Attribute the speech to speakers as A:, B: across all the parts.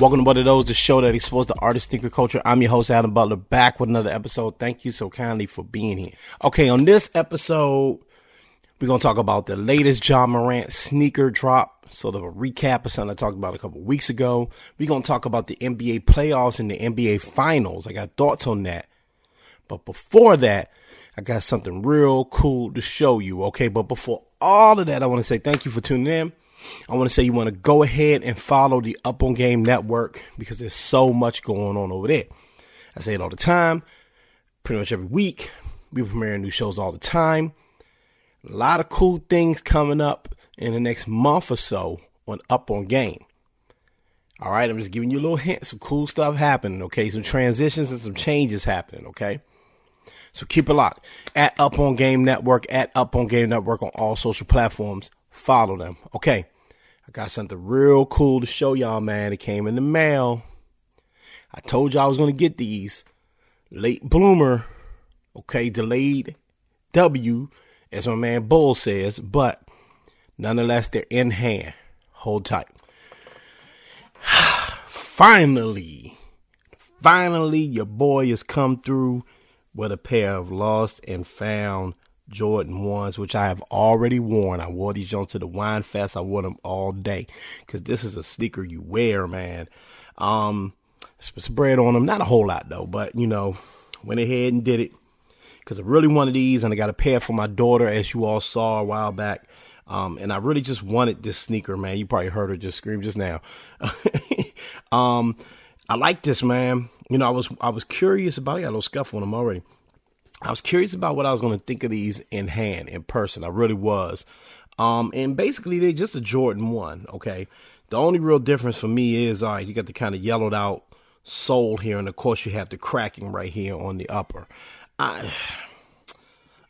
A: Welcome to What Are Those, the show that explores the artist thinker culture. I'm your host, Adam Butler, back with another episode. Thank you so kindly for being here. Okay, on this episode, we're going to talk about the latest Ja Morant sneaker drop, sort of a recap of something I talked about a couple weeks ago. We're going to talk about the NBA playoffs and the NBA finals. I got thoughts on that. But before that, I got something real cool to show you, okay? But before all of that, I want to say thank you for tuning in. I want to say you want to go ahead and follow the Up on Game Network because there's so much going on over there. I say it all the time, pretty much every week. We premiere new shows all the time. A lot of cool things coming up in the next month or so on Up on Game. All right, I'm just giving you a little hint. Some cool stuff happening, okay? Some transitions and some changes happening, okay? So keep it locked. At Up on Game Network, at Up on Game Network on all social platforms. Follow them, okay? I got something real cool to show y'all, man. It came in the mail. I told y'all I was going to get these. Late bloomer. Okay, delayed W, as my man Bull says, but nonetheless, they're in hand. Hold tight. finally, finally, your boy has come through with a pair of lost and found Jordan ones, which I have already worn. I wore these Jones to the wine fest. I wore them all day because this is a sneaker you wear, man. Um, spread on them, not a whole lot though, but you know, went ahead and did it because I really wanted these, and I got a pair for my daughter, as you all saw a while back. Um, and I really just wanted this sneaker, man. You probably heard her just scream just now. um, I like this, man. You know, I was I was curious about. It. I got a little scuff on them already. I was curious about what I was going to think of these in hand, in person. I really was. Um, and basically, they're just a Jordan 1, okay? The only real difference for me is, all right, you got the kind of yellowed out sole here, and of course, you have the cracking right here on the upper. I,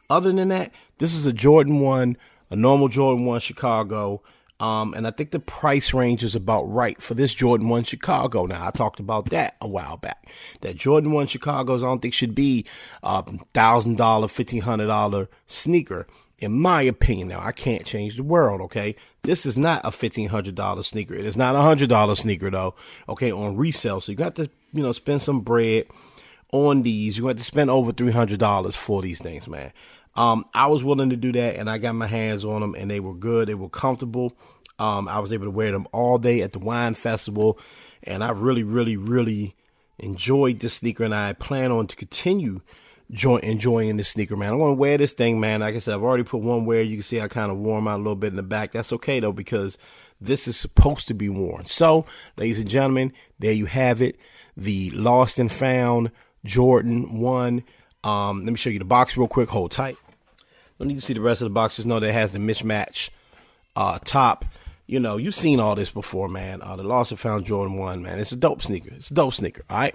A: other than that, this is a Jordan 1, a normal Jordan 1 Chicago. Um, and I think the price range is about right for this Jordan 1 Chicago. Now, I talked about that a while back. That Jordan 1 Chicago's, I don't think should be a $1,000, $1,500 sneaker. In my opinion, now I can't change the world, okay? This is not a $1,500 sneaker. It is not a $100 sneaker, though, okay, on resale. So you got to, you know, spend some bread on these. You got to spend over $300 for these things, man. Um, I was willing to do that, and I got my hands on them, and they were good. They were comfortable. Um, I was able to wear them all day at the wine festival, and I really, really, really enjoyed this sneaker, and I plan on to continue joy, enjoying this sneaker, man. I'm to wear this thing, man. Like I said, I've already put one wear. You can see I kind of warm out a little bit in the back. That's okay, though, because this is supposed to be worn. So, ladies and gentlemen, there you have it. The lost and found Jordan 1. Um, let me show you the box real quick. Hold tight. Don't need to see the rest of the box. Just know that it has the mismatch uh, top. You know, you've seen all this before, man. Uh, the lost and found Jordan 1, man. It's a dope sneaker. It's a dope sneaker, all right?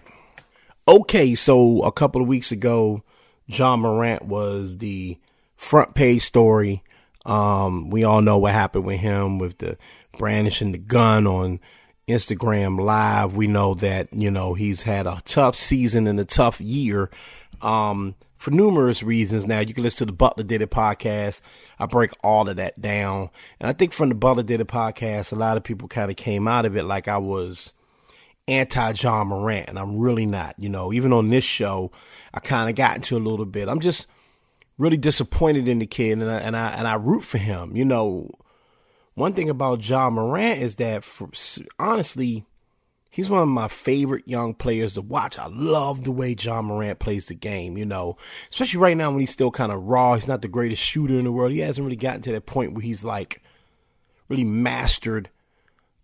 A: Okay, so a couple of weeks ago, Ja Morant was the front page story. Um, we all know what happened with him with the brandishing the gun on Instagram Live. We know that, you know, he's had a tough season and a tough year um, for numerous reasons. Now, you can listen to the Butler Did It podcast. I break all of that down. And I think from the Butler Did It podcast, a lot of people kind of came out of it like I was anti Ja Morant, and I'm really not. You know, even on this show, I kind of got into a little bit. I'm just really disappointed in the kid, and I, and I and I root for him. You know, one thing about Ja Morant is that, for, honestly, he's one of my favorite young players to watch. I love the way Ja Morant plays the game. You know, especially right now when he's still kind of raw. He's not the greatest shooter in the world. He hasn't really gotten to that point where he's like really mastered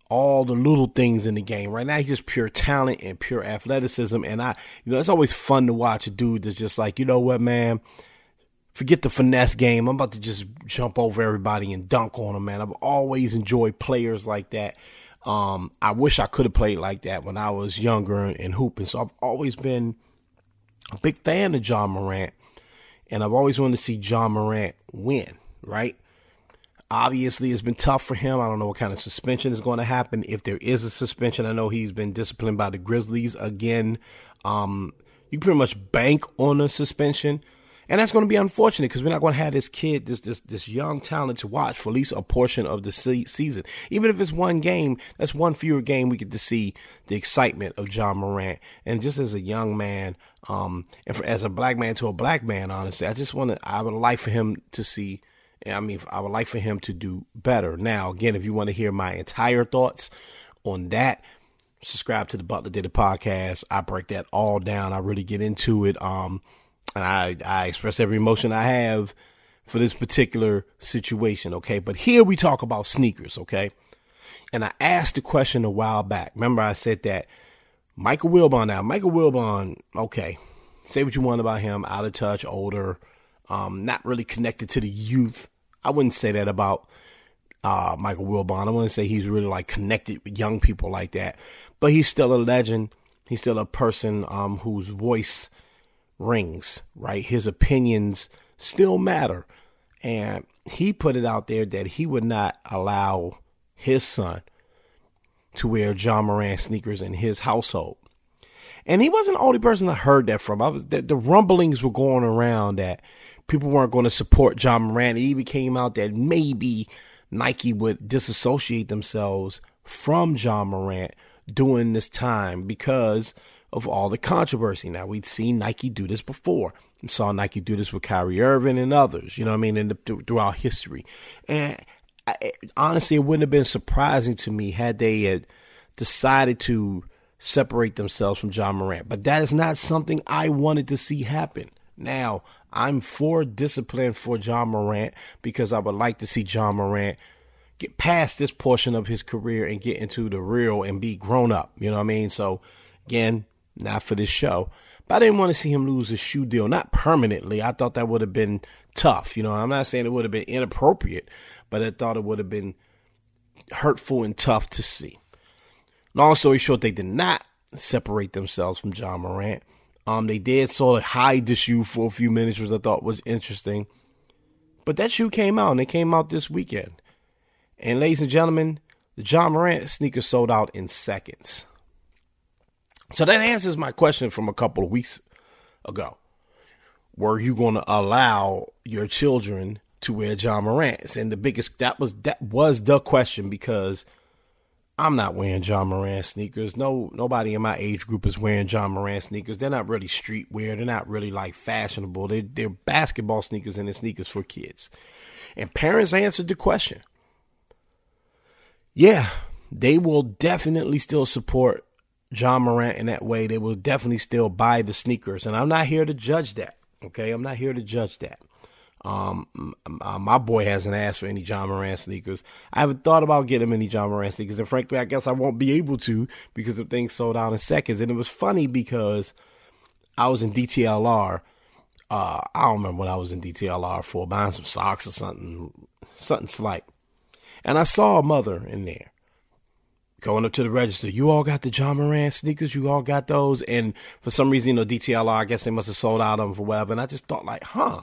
A: all the little things in the game. Right now, he's just pure talent and pure athleticism. And I, you know, it's always fun to watch a dude that's just like, you know what, man, forget the finesse game. I'm about to just jump over everybody and dunk on them, man. I've always enjoyed players like that. Um, I wish I could have played like that when I was younger and hooping. So I've always been a big fan of Ja Morant, and I've always wanted to see Ja Morant win, right? Obviously, it's been tough for him. I don't know what kind of suspension is going to happen. If there is a suspension, I know he's been disciplined by the Grizzlies again. Um, you pretty much bank on a suspension. And that's going to be unfortunate because we're not going to have this kid, this this this young talent to watch for at least a portion of the se- season. Even if it's one game, that's one fewer game we get to see the excitement of Ja Morant. And just as a young man, um, and for, as a black man to a black man, honestly, I just want to. I would like for him to see I mean, I would like for him to do better. Now, again, if you want to hear my entire thoughts on that, subscribe to the Butler Did podcast. I break that all down. I really get into it. Um, and I, I express every emotion I have for this particular situation. Okay. But here we talk about sneakers. Okay. And I asked the question a while back. Remember, I said that Michael Wilbon now, Michael Wilbon, okay, say what you want about him, out of touch, older, um, not really connected to the youth. I wouldn't say that about uh, Michael Wilbon. I wouldn't say he's really like connected with young people like that, but he's still a legend. He's still a person um, whose voice rings, right? His opinions still matter. And he put it out there that he would not allow his son to wear Ja Morant sneakers in his household. And he wasn't the only person I heard that from. I was the, the rumblings were going around that people weren't going to support Ja Morant. It even came out that maybe Nike would disassociate themselves from Ja Morant during this time because of all the controversy. Now we'd seen Nike do this before. We saw Nike do this with Kyrie Irving and others. You know what I mean? In the, throughout history, and I, honestly, it wouldn't have been surprising to me had they had decided to separate themselves from Ja Morant. But that is not something I wanted to see happen. Now, I'm for discipline for Ja Morant because I would like to see Ja Morant get past this portion of his career and get into the real and be grown up. You know what I mean? So, again, not for this show. But I didn't want to see him lose his shoe deal, not permanently. I thought that would have been tough. You know, I'm not saying it would have been inappropriate, but I thought it would have been hurtful and tough to see. Long story short, they did not separate themselves from Ja Morant. Um, they did sort of hide the shoe for a few minutes, which I thought was interesting. But that shoe came out, and it came out this weekend. And ladies and gentlemen, the Ja Morant sneaker sold out in seconds. So that answers my question from a couple of weeks ago. Were you going to allow your children to wear Ja Morants? And the biggest that was that was the question because I'm not wearing Ja Morant sneakers. No, nobody in my age group is wearing Ja Morant sneakers. They're not really streetwear. They're not really like fashionable. They they're basketball sneakers and they're sneakers for kids. And parents answered the question. Yeah, they will definitely still support Ja Morant in that way. They will definitely still buy the sneakers. And I'm not here to judge that. Okay, I'm not here to judge that. Um, uh, my boy hasn't asked for any Ja Morant sneakers. I haven't thought about getting him any Ja Morant sneakers, and frankly, I guess I won't be able to because the things sold out in seconds. And it was funny because I was in DTLR. Uh, I don't remember what I was in DTLR for, buying some socks or something, something slight. And I saw a mother in there going up to the register. You all got the Ja Morant sneakers. You all got those. And for some reason, you know, DTLR, I guess they must have sold out of them for whatever. And I just thought like, huh,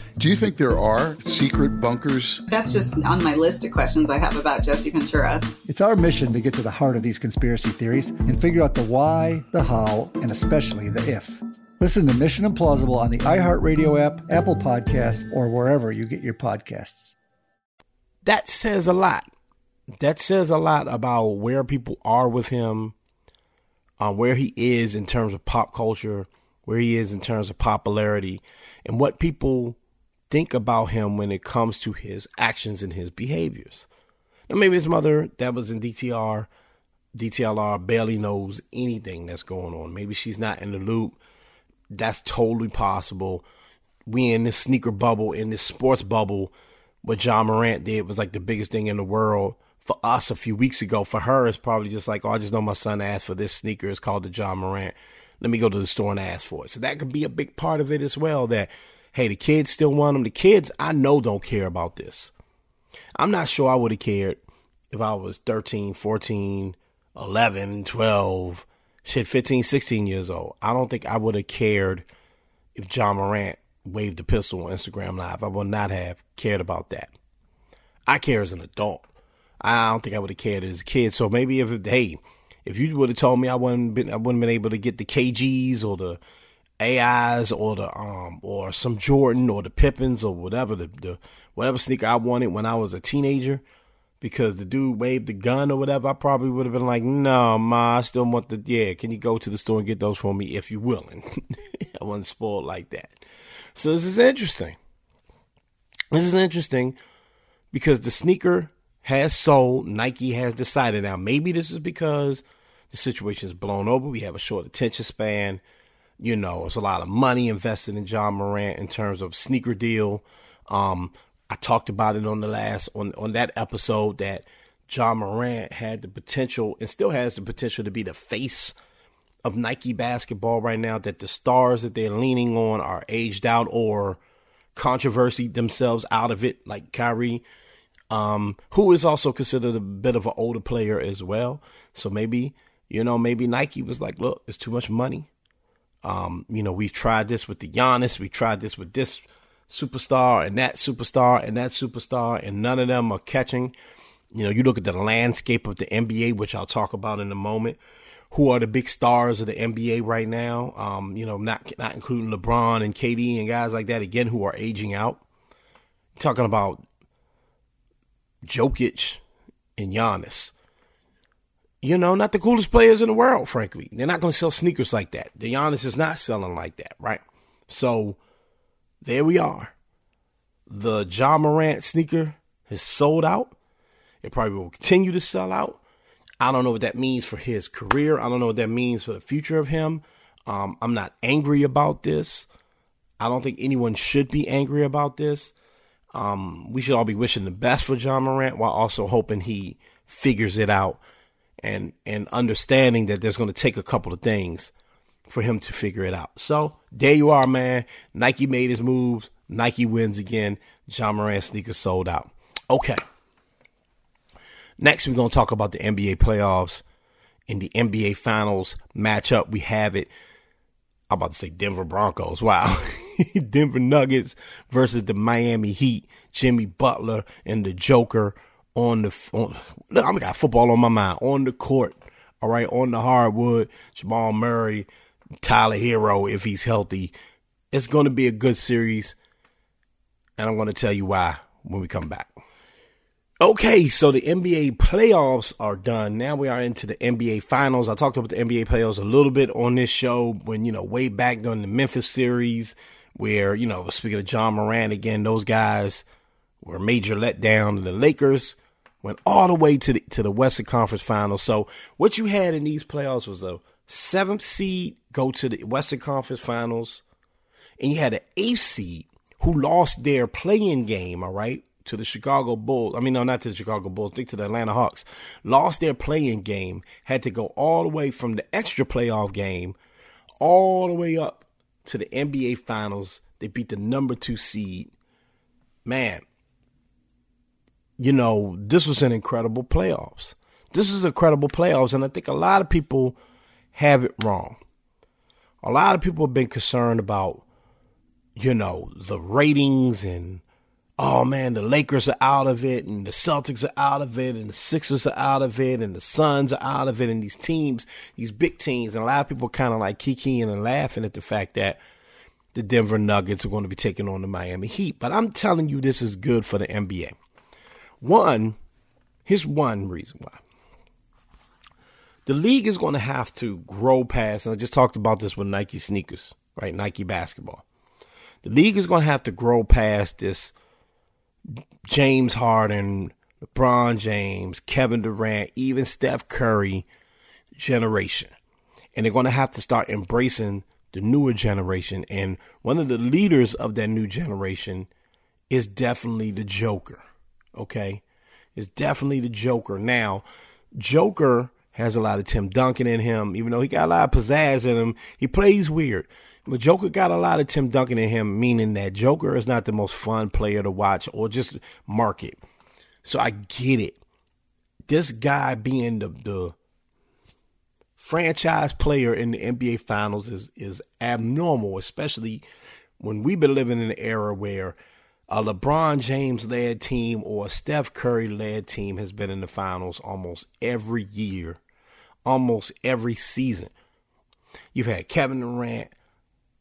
B: Do you think there are secret bunkers?
C: That's just on my list of questions I have about Jesse Ventura.
D: It's our mission to get to the heart of these conspiracy theories and figure out the why, the how, and especially the if. Listen to Mission Implausible on the iHeartRadio app, Apple Podcasts, or wherever you get your podcasts.
A: That says a lot. That says a lot about where people are with him, uh, where he is in terms of pop culture, where he is in terms of popularity, and what people think about him when it comes to his actions and his behaviors. Now, maybe his mother that was in DTR, DTLR barely knows anything that's going on. Maybe she's not in the loop. That's totally possible. We in this sneaker bubble, in this sports bubble, what Ja Morant did was like the biggest thing in the world for us a few weeks ago. For her, it's probably just like, oh, I just know my son asked for this sneaker. It's called the Ja Morant. Let me go to the store and ask for it. So that could be a big part of it as well. That Hey, the kids still want them. The kids I know don't care about this. I'm not sure I would have cared if I was 13, 14, 11, 12, shit, 15, 16 years old. I don't think I would have cared if Ja Morant waved a pistol on Instagram Live. I would not have cared about that. I care as an adult. I don't think I would have cared as a kid. So maybe if hey, if you would have told me I wouldn't been I wouldn't been able to get the KGs or the AIs or the um or some Jordan or the Pippins or whatever the, the whatever sneaker I wanted when I was a teenager, because the dude waved the gun or whatever, I probably would have been like, no, ma, I still want the, yeah, can you go to the store and get those for me if you're willing? I wasn't spoiled like that. So this is interesting. This is interesting because the sneaker has sold. Nike has decided. Now, maybe this is because the situation is blown over. We have a short attention span. You know, it's a lot of money invested in Ja Morant in terms of sneaker deal. Um, I talked about it on the last on on that episode that Ja Morant had the potential and still has the potential to be the face of Nike basketball right now. That the stars that they're leaning on are aged out or controversy themselves out of it, like Kyrie, um, who is also considered a bit of an older player as well. So maybe you know maybe Nike was like, look, it's too much money. Um, you know, we've tried this with the Giannis, we tried this with this superstar and that superstar and that superstar, and none of them are catching. You know, you look at the landscape of the NBA, which I'll talk about in a moment. Who are the big stars of the NBA right now? Um, you know, not not including LeBron and KD and guys like that again who are aging out. Talking about Jokic and Giannis. You know, not the coolest players in the world, frankly. They're not going to sell sneakers like that. The Giannis is not selling like that, right? So there we are. The Ja Morant sneaker has sold out. It probably will continue to sell out. I don't know what that means for his career. I don't know what that means for the future of him. Um, I'm not angry about this. I don't think anyone should be angry about this. Um, we should all be wishing the best for Ja Morant while also hoping he figures it out and and understanding that there's going to take a couple of things for him to figure it out. So there you are, man. Nike made his moves. Nike wins again. Ja Morant sneakers sold out. Okay. Next, we're going to talk about the NBA playoffs and the NBA Finals matchup. We have it. I'm about to say Denver Broncos. Wow. Denver Nuggets versus the Miami Heat. Jimmy Butler and the Joker on the. On, look, I'm got football on my mind. On the court. All right. On the hardwood. Jamal Murray Tyler Herro, if he's healthy. It's going to be a good series. And I'm going to tell you why when we come back. Okay, so the NBA playoffs are done. Now we are into the NBA finals. I talked about the NBA playoffs a little bit on this show when, you know, way back during the Memphis series, where, you know, speaking of Ja Morant again, those guys were a major letdown. And the Lakers went all the way to the to the Western Conference Finals. So what you had in these playoffs was a seventh seed go to the Western Conference Finals, and you had an eighth seed who lost their play-in game, all right, to the Chicago Bulls. I mean, no, not to the Chicago Bulls, think to the Atlanta Hawks. Lost their play-in game, had to go all the way from the extra playoff game all the way up to the NBA Finals. They beat the number two seed. Man, you know, this was an incredible playoffs. This is incredible playoffs, and I think a lot of people have it wrong. A lot of people have been concerned about, you know, the ratings and, oh man, the Lakers are out of it and the Celtics are out of it and the Sixers are out of it and the Suns are out of it and these teams, these big teams. And a lot of people kind of like kikiing and laughing at the fact that the Denver Nuggets are going to be taking on the Miami Heat. But I'm telling you, this is good for the NBA. One, here's one reason why the league is going to have to grow past, and I just talked about this with Nike sneakers, right? Nike basketball. The league is going to have to grow past this James Harden, LeBron James, Kevin Durant, even Steph Curry generation. And they're going to have to start embracing the newer generation. And one of the leaders of that new generation is definitely the Joker. Okay? Is definitely the Joker. Now, Joker has a lot of Tim Duncan in him, even though he got a lot of pizzazz in him. He plays weird. But Joker got a lot of Tim Duncan in him, meaning that Joker is not the most fun player to watch or just market. So I get it. This guy being the, the franchise player in the NBA finals is is abnormal, especially when we've been living in an era where a LeBron James led team or a Steph Curry led team has been in the finals almost every year, almost every season. You've had Kevin Durant,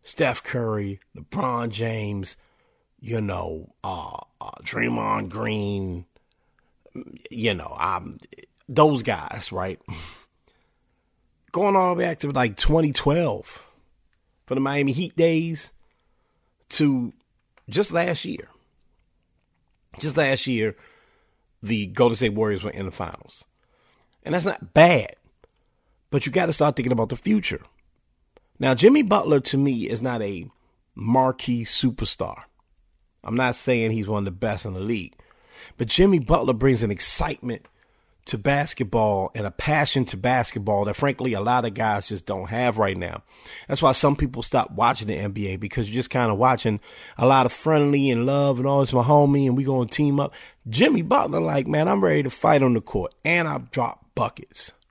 A: Steph Curry, LeBron James, you know, uh, uh, Draymond Green, you know, I'm those guys, right? Going all the way back to like 2012 for the Miami Heat days to just last year. Just last year, the Golden State Warriors were in the finals. And that's not bad. But you got to start thinking about the future. Now, Jimmy Butler to me is not a marquee superstar. I'm not saying he's one of the best in the league. But Jimmy Butler brings an excitement to basketball and a passion to basketball that frankly a lot of guys just don't have right now. That's why some people stop watching the NBA because you're just kind of watching a lot of friendly and love and all this my homie and we gonna team up. Jimmy Butler, like, man, I'm ready to fight on the court and I drop buckets.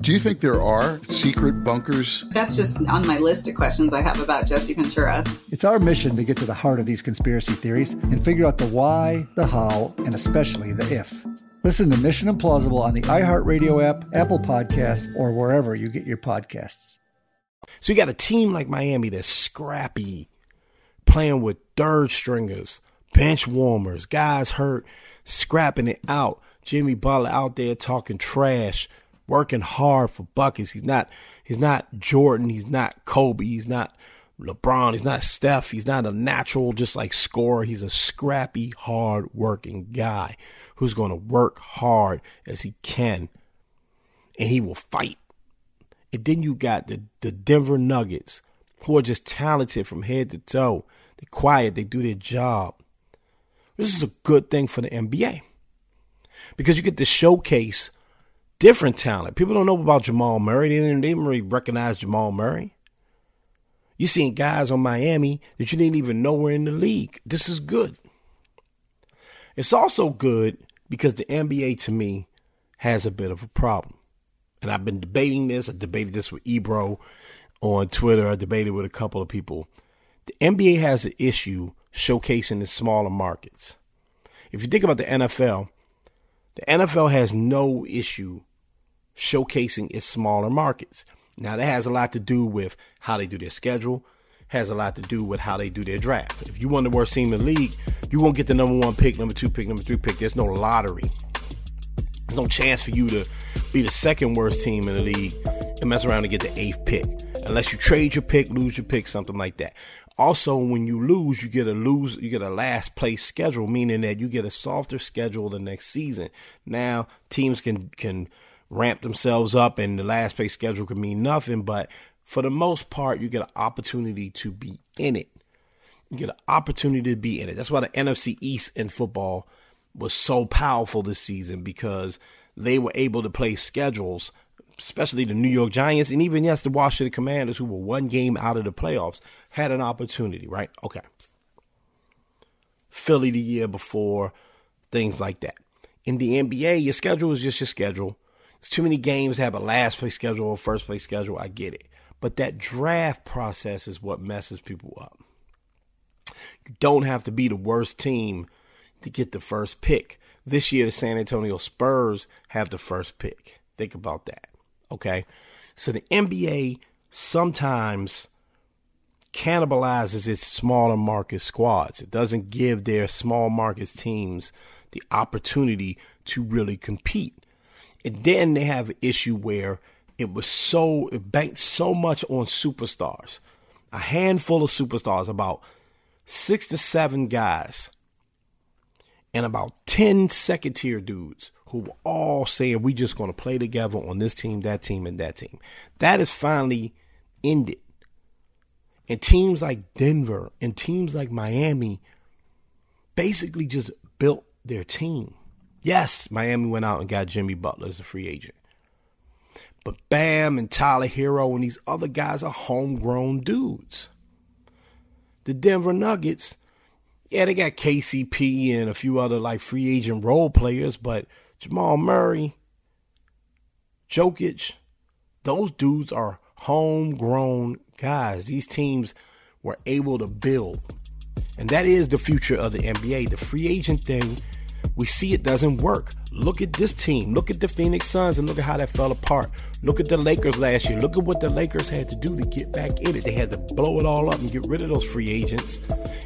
B: Do you think there are secret bunkers?
C: That's just on my list of questions I have about Jesse Ventura.
D: It's our mission to get to the heart of these conspiracy theories and figure out the why, the how, and especially the if. Listen to Mission Implausible on the iHeartRadio app, Apple Podcasts, or wherever you get your podcasts.
A: So you got a team like Miami that's scrappy, playing with third stringers, bench warmers, guys hurt, scrapping it out. Jimmy Butler out there talking trash, working hard for buckets. He's not he's not Jordan, he's not Kobe, he's not LeBron, he's not Steph, he's not a natural just like scorer. He's a scrappy, hard working guy who's going to work hard as he can. And he will fight. And then you got the, the Denver Nuggets, who are just talented from head to toe. They're quiet, they do their job. This is a good thing for the NBA because you get to showcase different talent. People don't know about Jamal Murray. They didn't, they didn't really recognize Jamal Murray. You seen guys on Miami that you didn't even know were in the league. This is good. It's also good because the NBA to me has a bit of a problem. And I've been debating this. I debated this with Ebro on Twitter. I debated with a couple of people. The NBA has an issue showcasing the smaller markets. If you think about the NFL, the NFL has no issue showcasing its smaller markets. Now that has a lot to do with how they do their schedule, has a lot to do with how they do their draft. If you want the worst team in the league, you won't get the number one pick, number two pick, number three pick. There's no lottery. There's no chance for you to be the second worst team in the league and mess around and get the eighth pick. Unless you trade your pick, lose your pick, something like that. Also, when you lose, you get a lose, you get a last place schedule, meaning that you get a softer schedule the next season. Now, teams can can ramp themselves up, and the last place schedule can mean nothing. But for the most part, you get an opportunity to be in it. You get an opportunity to be in it. That's why the NFC East in football was so powerful this season because they were able to play schedules, especially the New York Giants and even yes, the Washington Commanders, who were one game out of the playoffs, had an opportunity, right? Okay. Philly the year before, things like that. In the NBA, your schedule is just your schedule. It's too many games have a last place schedule or first place schedule. I get it. But that draft process is what messes people up. You don't have to be the worst team to get the first pick. This year, the San Antonio Spurs have the first pick. Think about that. Okay. So the NBA sometimes cannibalizes its smaller market squads. It doesn't give their small markets teams the opportunity to really compete. And then they have an issue where it was so it banked so much on superstars. A handful of superstars, about six to seven guys and about 10 second tier dudes who were all saying we just going to play together on this team, that team, and that team. That is finally ended. And teams like Denver and teams like Miami basically just built their team. Yes, Miami went out and got Jimmy Butler as a free agent. But Bam and Tyler Herro and these other guys are homegrown dudes. The Denver Nuggets yeah, they got KCP and a few other like free agent role players, but Jamal Murray, Jokic, those dudes are homegrown guys. These teams were able to build. And that is the future of the NBA. The free agent thing, we see it doesn't work. Look at this team. Look at the Phoenix Suns and look at how that fell apart. Look at the Lakers last year. Look at what the Lakers had to do to get back in it. They had to blow it all up and get rid of those free agents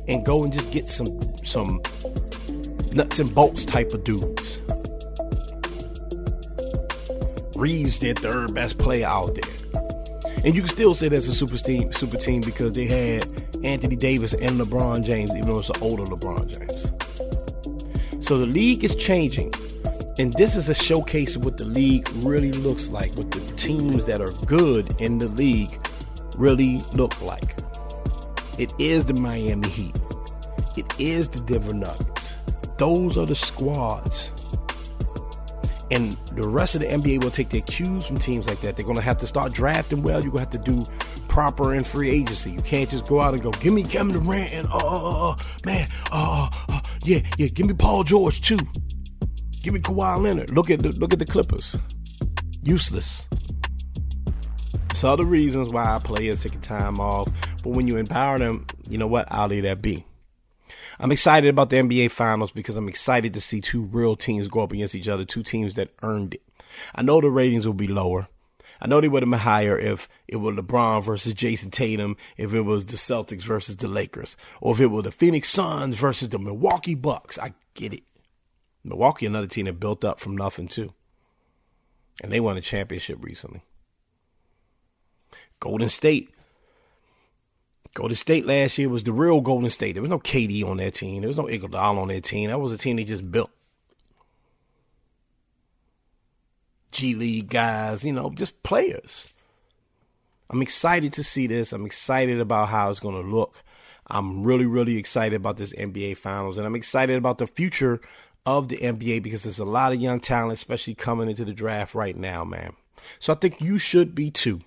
A: and go and just get some some nuts and bolts type of dudes. Reaves their third best player out there. And you can still say that's a super team, super team because they had Anthony Davis and LeBron James, even though it's an older LeBron James. So the league is changing. And this is a showcase of what the league really looks like, what the teams that are good in the league really look like. It is the Miami Heat. It is the Denver Nuggets. Those are the squads. And the rest of the NBA will take their cues from teams like that. They're going to have to start drafting well. You're going to have to do proper in free agency. You can't just go out and go, give me Kevin Durant and, oh, uh, man, uh, uh, yeah, yeah, give me Paul George too. Give me Kawhi Leonard. Look at the look at the Clippers. Useless. It's other reasons why players take a time off. But when you empower them, you know what? I'll leave that be. I'm excited about the NBA Finals because I'm excited to see two real teams go up against each other, two teams that earned it. I know the ratings will be lower. I know they would have been higher if it were LeBron versus Jayson Tatum, if it was the Celtics versus the Lakers, or if it were the Phoenix Suns versus the Milwaukee Bucks. I get it. Milwaukee, another team that built up from nothing too. And they won a championship recently. Golden State. Golden State last year was the real Golden State. There was no KD on that team. There was no Iguodala on that team. That was a team they just built. G League guys, you know, just players. I'm excited to see this. I'm excited about how it's going to look. I'm really, really excited about this NBA Finals, and I'm excited about the future of the NBA because there's a lot of young talent, especially coming into the draft right now, man. So I think you should be too.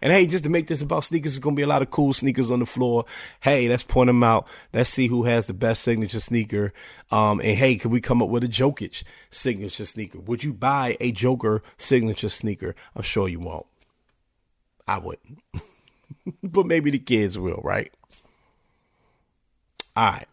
A: And hey, just to make this about sneakers, there's gonna be a lot of cool sneakers on the floor. Hey, let's point them out. Let's see who has the best signature sneaker. Um, and hey, can we come up with a Jokic signature sneaker? Would you buy a Joker signature sneaker? I'm sure you won't. I wouldn't, but maybe the kids will, right? All right.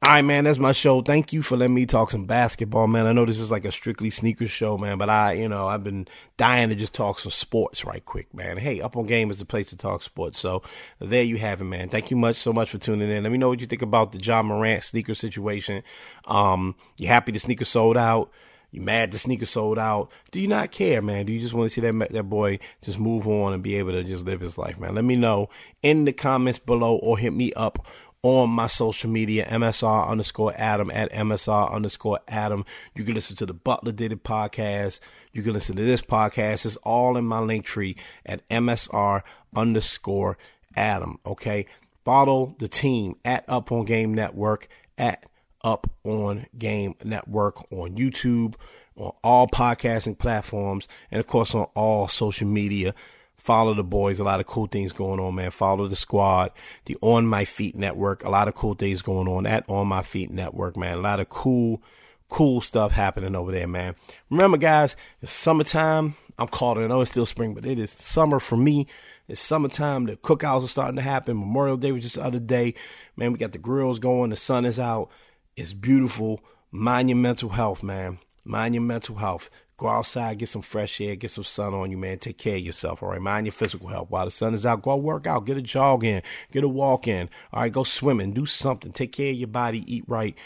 A: All right, man, that's my show. Thank you for letting me talk some basketball, man. I know this is like a strictly sneakers show, man, but I, you know, I've been dying to just talk some sports right quick, man. Hey, Up on Game is the place to talk sports. So there you have it, man. Thank you much so much for tuning in. Let me know what you think about the Ja Morant sneaker situation. Um, you happy the sneaker sold out? You mad the sneaker sold out? Do you not care, man? Do you just want to see that that boy just move on and be able to just live his life, man? Let me know in the comments below or hit me up on my social media, MSR underscore Adam at MSR underscore Adam. You can listen to the Butler Did It podcast. You can listen to this podcast. It's all in my link tree at MSR underscore Adam. Okay. Follow the team at Up on Game Network at Up on Game Network on YouTube, on all podcasting platforms, and of course on all social media Follow the boys. A lot of cool things going on, man. Follow the squad, the On My Feet Network. A lot of cool things going on at On My Feet Network, man. A lot of cool, cool stuff happening over there, man. Remember, guys, it's summertime. I'm calling. It. I know it's still spring, but it is summer for me. It's summertime. The cookouts are starting to happen. Memorial Day was just the other day. Man, we got the grills going. The sun is out. It's beautiful. Mind your mental health, man. Mind your mental health. Go outside, get some fresh air, get some sun on you, man. Take care of yourself, all right? Mind your physical health. While the sun is out, go work out, get a jog in, get a walk in. All right, go swimming, do something. Take care of your body, eat right,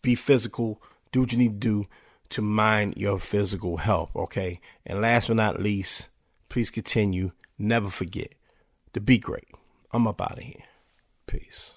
A: be physical, do what you need to do to mind your physical health, okay? And last but not least, please continue, never forget to be great. I'm up out of here. Peace.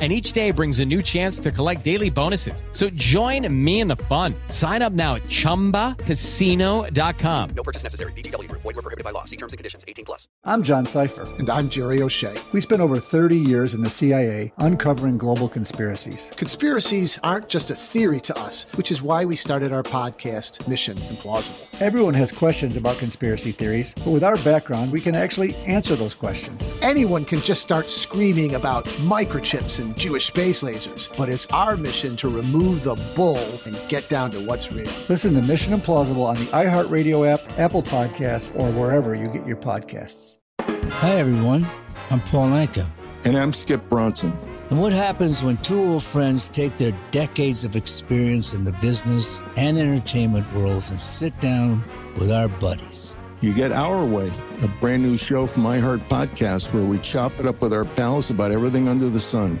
E: and each day brings a new chance to collect daily bonuses. So join me in the fun. Sign up now at ChumbaCasino.com.
F: No purchase necessary. VGW. Void were prohibited by law. See terms and conditions. 18 plus.
D: I'm John Sipher.
G: And I'm Jerry O'Shea.
D: We spent over 30 years in the CIA uncovering global conspiracies.
G: Conspiracies aren't just a theory to us, which is why we started our podcast, Mission Implausible.
D: Everyone has questions about conspiracy theories, but with our background, we can actually answer those questions.
G: Anyone can just start screaming about microchips and and Jewish space lasers, but it's our mission to remove the bull and get down to what's real.
D: Listen to Mission Implausible on the iHeartRadio app, Apple Podcasts, or wherever you get your podcasts.
H: Hi, everyone. I'm Paul Anka.
I: And I'm Skip Bronson.
H: And what happens when two old friends take their decades of experience in the business and entertainment worlds and sit down with our buddies?
I: You get Our Way, a brand new show from iHeart Podcast where we chop it up with our pals about everything under the sun.